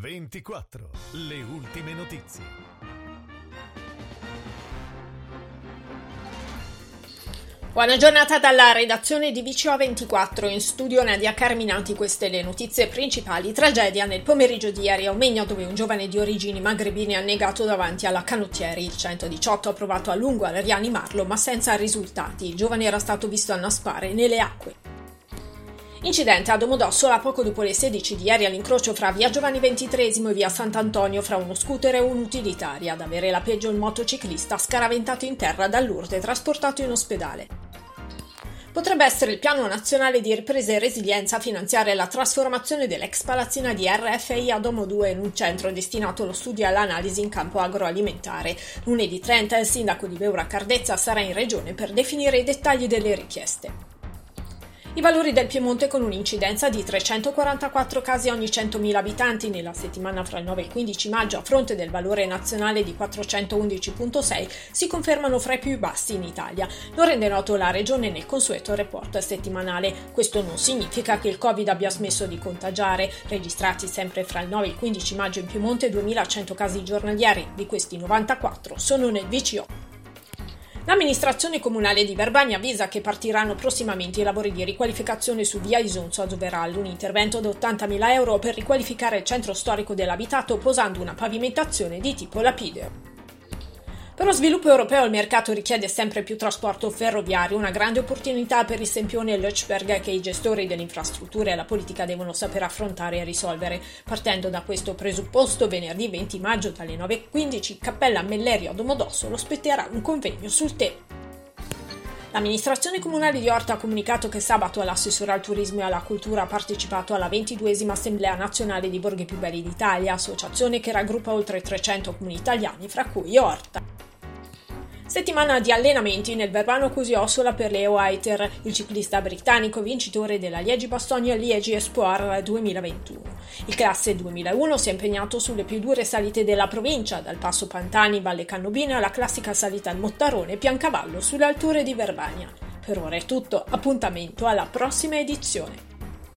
24. Le ultime notizie. Buona giornata dalla redazione di VCO24 in studio Nadia Carminati, queste le notizie principali. Tragedia nel pomeriggio di ieri a Omegno dove un giovane di origini magrebine ha negato davanti alla canottieri. Il 118 ha provato a lungo a rianimarlo ma senza risultati. Il giovane era stato visto annaspare nelle acque. Incidente a Domodossola poco dopo le 16 di ieri all'incrocio fra via Giovanni XXIII e via Sant'Antonio fra uno scooter e un'utilitaria. Ad avere la peggio il motociclista scaraventato in terra dall'urte e trasportato in ospedale. Potrebbe essere il piano nazionale di ripresa e resilienza a finanziare la trasformazione dell'ex palazzina di RFI a Domo 2 in un centro destinato allo studio e all'analisi in campo agroalimentare. Lunedì 30 il sindaco di Beura Cardezza sarà in regione per definire i dettagli delle richieste. I valori del Piemonte con un'incidenza di 344 casi ogni 100.000 abitanti nella settimana fra il 9 e il 15 maggio a fronte del valore nazionale di 411.6 si confermano fra i più bassi in Italia. Lo rende noto la Regione nel consueto report settimanale. Questo non significa che il Covid abbia smesso di contagiare. Registrati sempre fra il 9 e il 15 maggio in Piemonte 2.100 casi giornalieri, di questi 94 sono nel VCO. L'amministrazione comunale di Verbania avvisa che partiranno prossimamente i lavori di riqualificazione su via Isonzo a Doveral, un intervento da 80.000 euro per riqualificare il centro storico dell'abitato posando una pavimentazione di tipo lapideo. Per lo sviluppo europeo il mercato richiede sempre più trasporto ferroviario, una grande opportunità per il Sempione e Löchberg che i gestori delle infrastrutture e la politica devono saper affrontare e risolvere. Partendo da questo presupposto, venerdì 20 maggio dalle 9.15, Cappella Mellerio a Domodossola ospiterà un convegno sul tema. L'amministrazione comunale di Orta ha comunicato che sabato l'assessore al turismo e alla cultura ha partecipato alla 22esima Assemblea nazionale di Borghi più belli d'Italia, associazione che raggruppa oltre 300 comuni italiani, fra cui Orta. Settimana di allenamenti nel Verbano Cusio-Ossola per Leo Aiter, il ciclista britannico vincitore della Liegi-Bastogne Liegi Espoir 2021. Il classe 2001 si è impegnato sulle più dure salite della provincia, dal passo Pantani, Valle Cannobina alla classica salita al Mottarone Piancavallo sulle alture di Verbania. Per ora è tutto, appuntamento alla prossima edizione.